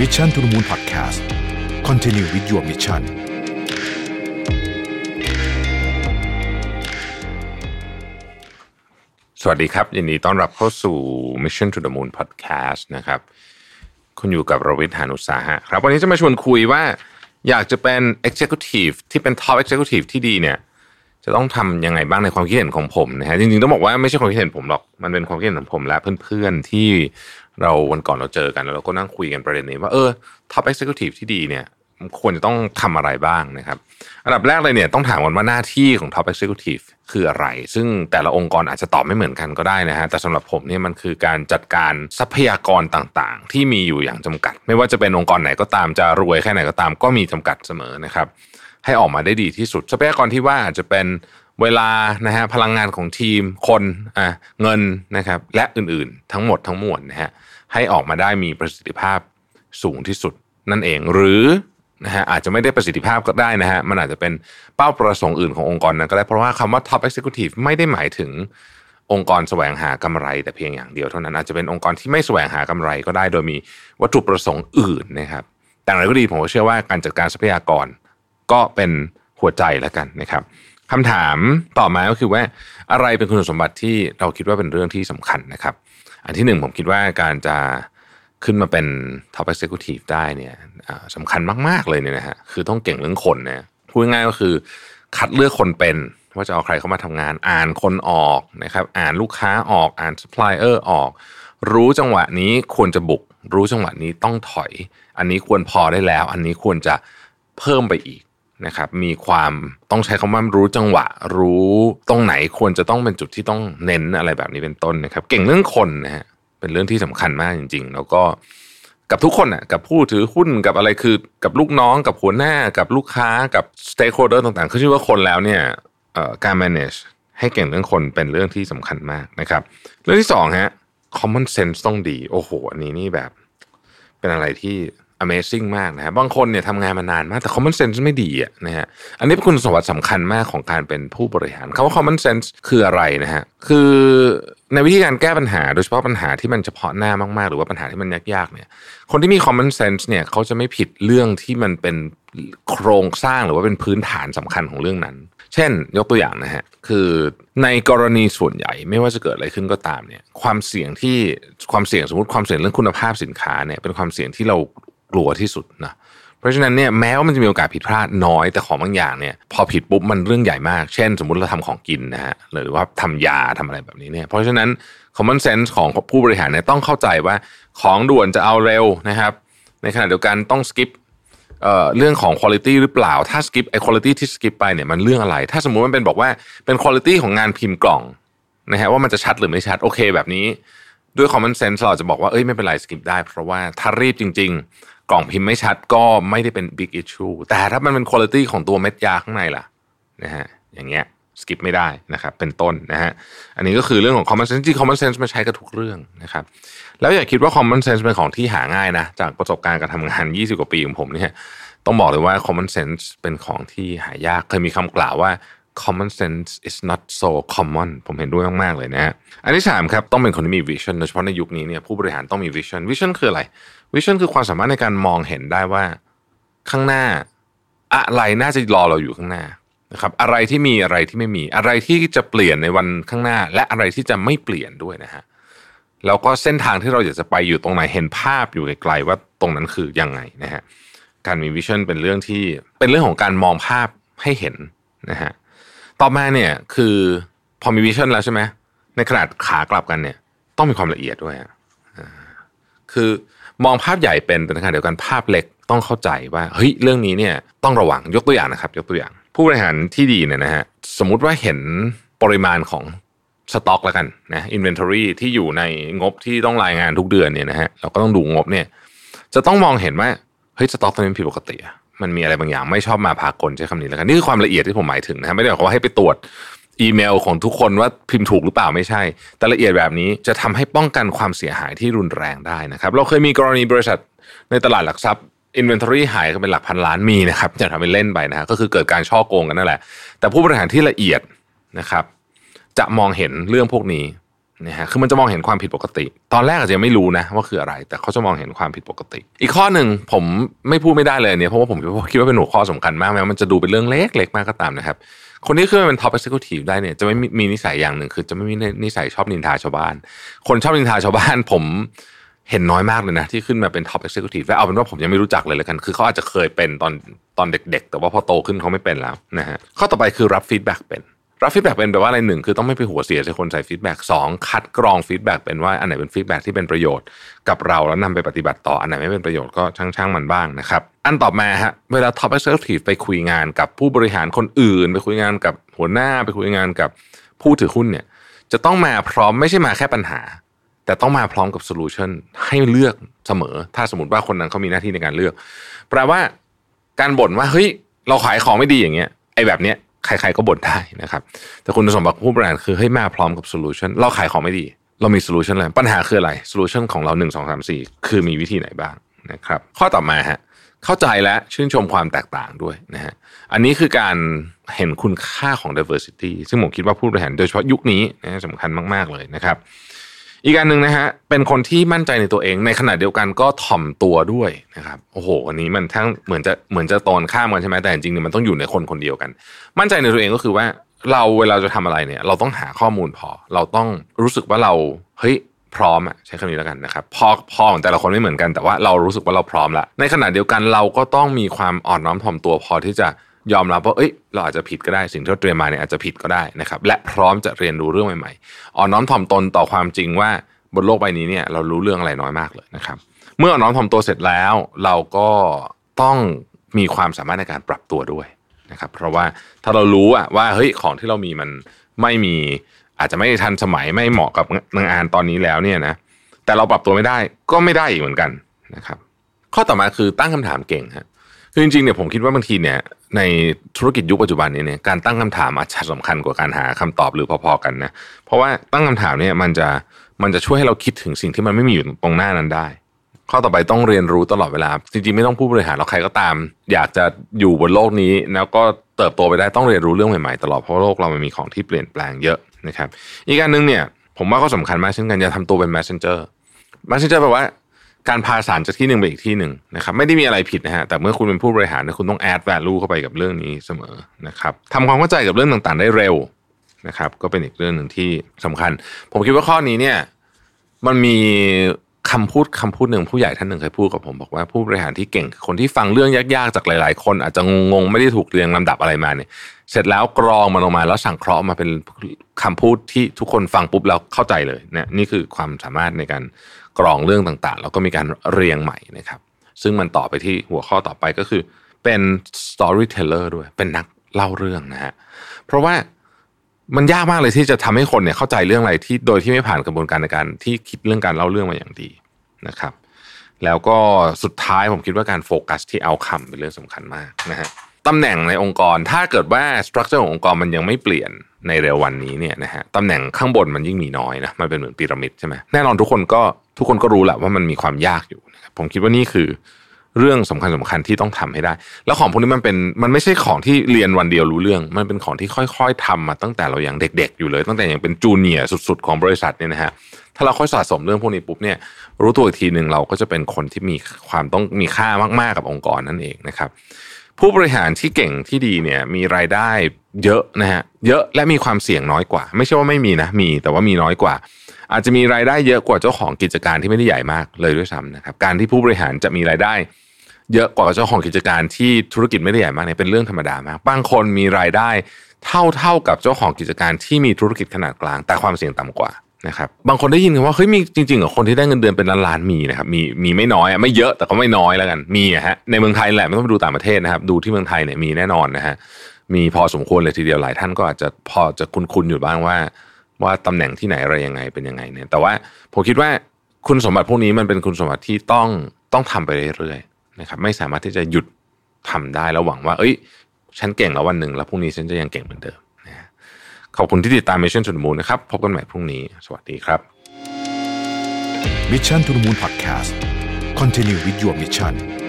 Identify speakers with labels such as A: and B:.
A: Mission to the Moon Podcast Continue with your mission
B: สวัสดีครับ ยินดีต้อนรับเข้าสู่ Mission to the Moon Podcast นะครับ คุณอยู่กับโรวิทยานุสาหะครับ วันนี้จะมาชวนคุยว่า อยากจะเป็น Executive ที่เป็น Top Executive ที่ดีเนี่ยจะต้องทำยังไงบ้างในความคิดเห็นของผมนะฮะจริงๆต้องบอกว่าไม่ใช่ความคิดเห็นผมหรอก มันเป็นความคิดเห็นของผมและเพื่อนๆที่ เราวันก่อนเราเจอกันแล้วเราก็นั่งคุยกันประเด็นนี้ว่าเออ Top Executive ที่ดีเนี่ยควรจะต้องทำอะไรบ้างนะครับ อันดับแรกเลยเนี่ยต้องถามกันว่าหน้าที่ของ Top Executive คืออะไร ซึ่งแต่ละองค์กรอาจจะตอบไม่เหมือนกันก็ได้นะฮะแต่สำหรับผมเนี่ยมันคือการจัดการทรัพยากรต่างๆ ที่มีอยู่อย่างจำกัด ไม่ว่าจะเป็นองค์กรไหนก็ตามจะรวยแค่ไหนก็ตามก็มีจำกัดเสมอนะครับ ให้ออกมาได้ดีที่สุดทรัพยากรที่ว่าอาจจะเป็น เวลานะฮะพลังงานของทีมคนอะเงินนะครับและอื่นๆ ทั้งหมดทั้งมวลนะฮะให้ออกมาได้มีประสิทธิภาพสูงที่สุดนั่นเองหรือนะฮะอาจจะไม่ได้ประสิทธิภาพก็ได้นะฮะมันอาจจะเป็นเป้าประสงค์อื่นขององค์กรนั้นก็ได้เพราะว่าคำว่า top executive ไม่ได้หมายถึงองค์กรแสวงหากำไร แต่เพียงอย่างเดียวเท่านั้นอาจจะเป็นองค์กรที่ไม่แสวงหากำไรก็ได้โดยมีวัตถุประสงค์อื่นนะครับแต่อย่างไรก็ดีผมเชื่อว่าการจัดการทรัพยากรก็เป็นหัวใจแล้วกันนะครับ คำถามต่อมาก็คือว่าอะไรเป็นคุณสมบัติที่เราคิดว่าเป็นเรื่องที่สำคัญนะครับ อันที่หนึ่งผมคิดว่าการจะขึ้นมาเป็น top executive ได้เนี่ยสำคัญมาก ๆ เลยเนี่ยนะฮะคือต้องเก่งเรื่องคนนะพูดง่ายก็คือคัดเลือกคนเป็นว่าจะเอาใครเข้ามาทำงาน อ่านคนออกนะครับอ่านลูกค้าออกอ่าน supplier ออก รู้จังหวะนี้ควรจะบุก รู้จังหวะนี้ต้องถอย อันนี้ควรพอได้แล้ว อันนี้ควรจะเพิ่มไปอีก นะครับมีความต้องใช้คำว่ารู้จังหวะ รู้ตรงไหนควรจะต้องเป็นจุดที่ต้องเน้นอะไรแบบนี้เป็นต้นนะครับ เก่งเรื่องคนนะฮะเป็นเรื่องที่สำคัญมากจริง ๆ แล้วก็กับทุกคนอะกับผู้ถือหุ้นกับอะไรคือกับลูกน้องกับหัวหน้ากับลูกค้ากับ stakeholder ต่างๆคือชื่อว่าคนแล้วเนี่ยการ manage ให้เก่งเรื่องคนเป็นเรื่องที่สำคัญมากนะครับ เรื่องที่สองฮะ common sense ต้องดี โอ้โห อันนี้นี่แบบ เป็นอะไรที่ Amazing มากนะฮะบางคนเนี่ยทำงานมานานมาก แต่ common sense ไม่ดีอะนะฮะอันนี้เป็นคุณสมบัติสำคัญมากของการเป็นผู้บริหารคำว่า common sense คืออะไรนะฮะคือในวิธีการแก้ปัญหา โดยเฉพาะปัญหาที่มันเฉพาะหน้ามากๆ หรือว่าปัญหาที่มันยากๆเนี่ยคนที่มี common sense เนี่ยเขาจะไม่ผิดเรื่องที่มันเป็นโครงสร้างหรือว่าเป็นพื้นฐานสำคัญของเรื่องนั้นเช่น ยกตัวอย่างนะฮะคือในกรณีส่วนใหญ่ไม่ว่าจะเกิดอะไรขึ้นก็ตามเนี่ยความเสี่ยงที่ความเสี่ยงสมมติความเสี่ยงเรื่องคุณภาพสินค้าเนี่ยเป็นความเสี่ยงที่เรา กลัวที่สุดนะเพราะฉะนั้นเนี่ยแม้ว่ามันจะมีโอกาสผิดพลาดน้อยแต่ของบางอย่างเนี่ยพอผิดปุ๊บมันเรื่องใหญ่มาก เช่น สมมติเราทำของกินนะฮะหรือว่าทำยาทำอะไรแบบนี้เนี่ยเพราะฉะนั้น common sense ของผู้บริหารเนี่ยต้องเข้าใจว่าของด่วนจะเอาเร็วนะครับ ในขณะเดียวกันต้อง skip เรื่องของ quality หรือเปล่า ถ้า skip ไอ้ quality ที่ skip ไปเนี่ยมันเรื่องอะไร ถ้าสมมุติมันเป็นบอกว่าเป็น quality ของงานพิมพ์กล่องนะฮะว่ามันจะชัดหรือไม่ชัดโอเคแบบนี้ ด้วย common sense เราจะบอกว่าเอ้ยไม่เป็นไร skip ได้ เพราะว่าถ้ารีบจริง กล่องพิมพ์ไม่ชัดก็ไม่ได้เป็น big issue แต่ถ้ามันเป็น quality ของตัวเม็ดยาข้างในล่ะนะฮะอย่างเงี้ย skip ไม่ได้นะครับเป็นต้นนะฮะอันนี้ก็คือเรื่องของ common sense จริง common sense มันใช้กับทุกเรื่องนะครับแล้วอย่าคิดว่า common sense เป็นของที่หาง่ายนะจากประสบการณ์การทำงาน 20 กว่าปีของผมเนี่ยต้องบอกเลยว่า common sense เป็นของที่หายากเคยมีคำกล่าวว่า common sense is not so common ผมเห็นด้วยมากๆเลยนะฮะอันที่สามครับต้องเป็นคนที่มี vision โดยเฉพาะในยุคนี้เนี่ยผู้บริหารต้องมี vision vision คืออะไร vision คือความสามารถในการมองเห็นได้ว่าข้างหน้าอะไรน่าจะรอเราอยู่ข้างหน้านะครับอะไรที่มีอะไรที่ไม่มีอะไรที่จะเปลี่ยนในวันข้างหน้า และอะไรที่จะไม่เปลี่ยนด้วยนะฮะแล้วก็เส้นทางที่เราอยากจะไปอยู่ตรงไหนเห็นภาพอยู่ไกลๆว่าตรงนั้นคือยังไงนะฮะการมี vision เป็นเรื่องที่เป็นเรื่องของการมองภาพให้เห็นนะฮะ ต่อมาเนี่ยคือพอมี vision แล้วใช่ไหมในขนาดขากลับกันเนี่ย ต้องมีความละเอียดด้วยอ่าคือมองภาพใหญ่เป็นแต่ในขณะเดียวกันภาพเล็กต้องเข้าใจว่าเฮ้ยเรื่องนี้เนี่ยต้องระวังยกตัวอย่างนะครับ ยกตัวอย่าง ผู้บริหารที่ดีเนี่ยนะฮะสมมุติว่าเห็นปริมาณของสต็อกแล้วกันนะ inventory ที่อยู่ในงบที่ต้องรายงานทุกเดือนเนี่ยนะฮะเราก็ต้องดูงบเนี่ย จะต้องมองเห็นว่าเฮ้ยสต็อกตัวนี้มันผิดปกติอะ มันมีอะไรบางอย่างไม่ชอบมาพากลใช้คำนี้แล้วกันนี่คือความละเอียดที่ผมหมายถึงนะฮะไม่ได้บอกว่าให้ไปตรวจอีเมลของทุกคนว่าพิมพ์ถูกหรือเปล่าไม่ใช่ แต่ละเอียดแบบนี้จะทำให้ป้องกันความเสียหายที่รุนแรงได้นะครับ เราเคยมีกรณีบริษัทในตลาดหลักทรัพย์อินเวนทอรี่หายกันเป็นหลักพันล้านมีนะครับอย่าทำเป็นเล่นไปนะฮะก็คือเกิดการช่อโกงกันนั่นแหละ แต่ผู้บริหารที่ละเอียดนะครับ จะมองเห็นเรื่องพวกนี้ นะฮะคือมันจะมองเห็นความผิดปกติ ตอนแรกอาจจะไม่รู้นะว่าคืออะไร แต่เขาจะมองเห็นความผิดปกติ อีกข้อหนึ่งผมไม่พูดไม่ได้เลยเนี่ยเพราะว่าผมคิดว่าเป็นหัวข้อสำคัญมากแม้มันจะดูเป็นเรื่องเล็กๆมากก็ตามนะครับ คนที่ขึ้นมาเป็น top executive ได้เนี่ยจะไม่มีนิสัยอย่างหนึ่งคือจะไม่มีนิสัยชอบนินทาชาวบ้าน คนชอบนินทาชาวบ้าน ผมเห็นน้อยมากเลยนะที่ขึ้นมาเป็น top executive แล้วเอาเป็นว่าผมยังไม่รู้จักเลยเลยกันคือเขาอาจจะเคยเป็นตอนตอนเด็ก ๆ แต่ว่าพอโตขึ้นเขาไม่เป็นแล้วนะฮะข้อต่อไปคือรับ feedback เป็น รับ feedback เป็นแปลว่าอะไรหนึ่งคือต้องไม่ไปหัวเสียใส่คนใส่ feedback สองคัดกรอง feedback เป็นว่าอันไหนเป็น feedback ที่เป็นประโยชน์กับเราแล้วนำไปปฏิบัติต่ออันไหนไม่เป็นประโยชน์ก็ช่างๆมันบ้างนะครับอันต่อมาฮะเวลา top executive ไปคุยงานกับผู้บริหารคนอื่น ไปคุยงานกับหัวหน้าไปคุยงานกับผู้ถือหุ้นเนี่ยจะต้องมาพร้อมไม่ใช่มาแค่ปัญหา แต่ต้องมาพร้อมกับ solution ให้เลือกเสมอ ถ้าสมมติว่าคนนั้นเขามีหน้าที่ในการเลือก แปลว่าการบ่นว่าเฮ้ยเราขายของไม่ดีอย่างเงี้ยไอ้แบบเนี้ย ใครๆก็บ่นได้นะครับ แต่คุณสมบัติผู้บริหารคือให้มาพร้อมกับ solution เราขายของไม่ดี เรามี solution อะไรปัญหาคืออะไร solution ของเรา1 2 3 4 คือมีวิธีไหนบ้างนะครับ ข้อต่อมาฮะเข้าใจและชื่นชมความแตกต่างด้วยนะฮะอันนี้คือการเห็นคุณค่าของ diversity ซึ่งผมคิดว่าผู้บริหารโดยเฉพาะยุคนี้นะสำคัญมาก ๆ เลยนะครับ อีกประการหนึ่งนะฮะเป็นคนที่มั่นใจในตัวเอง ในขณะเดียวกันก็ถ่อมตัวด้วยนะครับโอ้โหอันนี้มันทั้งเหมือนจะเหมือนจะตอนข้ามกันใช่ไหมแต่จริงๆมันต้องอยู่ในคนคนเดียวกัน มั่นใจในตัวเองก็คือว่าเราเวลาจะทำอะไรเนี่ย เราต้องหาข้อมูลพอ เราต้องรู้สึกว่าเราเฮ้ยพร้อมอะใช้คำนี้แล้วกันนะครับพอพอของแต่ละคนไม่เหมือนกันแต่ว่าเรารู้สึกว่าเราพร้อมละในขณะเดียวกันเราก็ต้องมีความอ่อนน้อมถ่อมตัวพอที่จะ ยอมรับว่าเอ้ยเราอาจจะผิดก็ได้สิ่งที่เราเตรียมมาเนี่ยอาจจะผิดก็ได้นะครับ และพร้อมจะเรียนรู้เรื่องใหม่ๆอ่อนน้อมถ่อมตนต่อความจริงว่าบนโลกใบนี้เนี่ยเรารู้เรื่องอะไรน้อยมากเลยนะครับ เมื่ออ่อนน้องทำตัวเสร็จแล้วเราก็ต้องมีความสามารถในการปรับตัวด้วยนะครับ เพราะว่าถ้าเรารู้อะว่าเฮ้ยของที่เรามีมันไม่มีอาจจะไม่ทันสมัยไม่เหมาะกับงานตอนนี้แล้วเนี่ยนะแต่เราปรับตัวไม่ได้ก็ไม่ได้อีกเหมือนกันนะครับ ข้อต่อมาคือตั้งคำถามเก่งฮะ คือจริงๆเนี่ยผมคิดว่าบางทีเนี่ยในธุรกิจยุคปัจจุบันนี้เนี่ยการตั้งคำถามอาจจะสำคัญกว่าการหาคำตอบหรือพอๆกันนะเพราะว่าตั้งคำถามเนี่ยมันจะมันจะช่วยให้เราคิดถึงสิ่งที่มันไม่มีอยู่ตรงหน้านั้นได้ ข้อต่อไปต้องเรียนรู้ตลอดเวลา จริงๆไม่ต้องผู้บริหารเราใครก็ตาม อยากจะอยู่บนโลกนี้ แล้วก็เติบโตไปได้ต้องเรียนรู้เรื่องใหม่ๆตลอดเพราะโลกเรามันมีของที่เปลี่ยนแปลงเยอะนะครับ อีกการหนึ่งเนี่ยผมว่าก็สำคัญมากเช่นกันอย่าทำตัวเป็น messenger messenger แปลว่า การพาสารจากที่หนึ่งไปอีกที่หนึ่งนะครับไม่ได้มีอะไรผิดนะฮะแต่เมื่อคุณเป็นผู้บริหารคุณต้อง add value เข้าไปกับเรื่องนี้เสมอนะครับทำความเข้าใจกับเรื่องต่างๆ ได้เร็วนะครับ ก็เป็นอีกเรื่องหนึ่งที่สำคัญ ผมคิดว่าข้อนี้เนี่ยมันมี คำพูดคำพูดหนึ่งผู้ใหญ่ท่านหนึ่งเคยพูดกับผมบอกว่าผู้บริหารที่เก่งคนที่ฟังเรื่องยากๆจากหลาย ๆ คน อาจจะงงๆไม่ได้ถูกเรียงลำดับอะไรมาเนี่ย เสร็จแล้วกรองมันออกมาแล้วสั่งเคราะห์มาเป็นคำพูดที่ทุกคนฟังปุ๊บแล้วเข้าใจเลยเนี่ยนี่คือความสามารถในการกรองเรื่องต่างๆ แล้วก็มีการเรียงใหม่นะครับ ซึ่งมันต่อไปที่หัวข้อต่อไปก็คือ เป็น storyteller ด้วยเป็นนักเล่าเรื่องนะฮะเพราะว่ามันยากมากเลยที่จะทำให้คนเนี่ยเข้าใจเรื่องอะไรที่โดยที่ไม่ผ่านกระบวนการในการที่คิดเรื่องการเล่าเรื่องมาอย่างดี นะครับ แล้วก็สุดท้ายผมคิดว่าการโฟกัสที่เอาคำเป็นเรื่องสำคัญมากนะฮะตำแหน่งในองค์กรถ้าเกิดว่าสตรัคเจอร์ขององค์กรมันยังไม่เปลี่ยนในเร็ววันนี้เนี่ยนะฮะตำแหน่งข้างบนมันยิ่งมีน้อยนะมันเป็นเหมือนพีระมิดใช่ไหมแน่นอนทุกคนก็ทุกคนก็รู้แหละว่ามันมีความยากอยู่นะครับผมคิดว่านี่คือเรื่องสำคัญสำคัญที่ต้องทำให้ได้ แล้วของพวกนี้มันเป็นมันไม่ใช่ของที่เรียนวันเดียวรู้เรื่อง มันเป็นของที่ค่อย ๆทำมาตั้งแต่เราอยังเด็ก ๆ อยู่เลย ตั้งแต่ยังเป็นจูเนียร์สุด ๆ ของบริษัทเนี่ยนะฮะ ถ้าเราค่อยสะสมเรื่องพวกนี้ปุ๊บเนี่ยรู้ตัวอีกทีหนึ่งเราก็จะเป็นคนที่มีความต้องมีค่ามาก ๆ กับองค์กรนั่นเองนะครับ ผู้บริหารที่เก่งที่ดีเนี่ยมีรายได้เยอะนะฮะเยอะและมีความเสี่ยงน้อยกว่า ไม่ใช่ว่าไม่มีนะมีแต่ว่ามีน้อยกว่า อาจจะมีรายได้เยอะกว่าเจ้าของกิจการที่ไม่ได้ใหญ่มากเลยด้วยซ้ำนะครับการที่ผู้บริหารจะมีรายได้เยอะกว่าเจ้าของกิจการที่ธุรกิจไม่ได้ใหญ่มากเนี่ยเป็นเรื่องธรรมดามากบางคนมีรายได้เท่าเท่ากับเจ้าของกิจการที่มีธุรกิจขนาดกลาง แต่ความเสี่ยงต่ำกว่า นะครับบางคนได้ยินกันว่าเฮ้ยมีจริงๆเหรอคนที่ได้เงินเดือนเป็นล้านๆมีนะครับมีมีไม่น้อยอะไม่เยอะแต่ก็ไม่น้อยแล้วกันมีอะฮะในเมืองไทยแหละไม่ต้องไปดูต่างประเทศนะครับ ดูที่เมืองไทยเนี่ยมีแน่นอนนะฮะมีพอสมควรเลยทีเดียวหลายท่านก็อาจจะพอจะคุ้นๆอยู่บ้างว่า ว่าตำแหน่งที่ไหนอะไรยังไงเป็นยังไงเนี่ยแต่ว่าผมคิดว่าคุณสมบัติพวกนี้มันเป็นคุณสมบัติที่ต้องต้องทำไปเรื่อยๆนะครับไม่สามารถที่จะหยุดทำได้แล้วหวังว่า เอ้ย ฉันเก่งแล้ววันหนึ่งแล้วพรุ่งนี้ฉันจะยังเก่งเหมือนเดิม ขอบคุณที่ติดตาม Mission to the Moon นะครับ พบกันใหม่พรุ่งนี้ สวัสดีครับ
A: Mission to the Moon Podcast Continue with your mission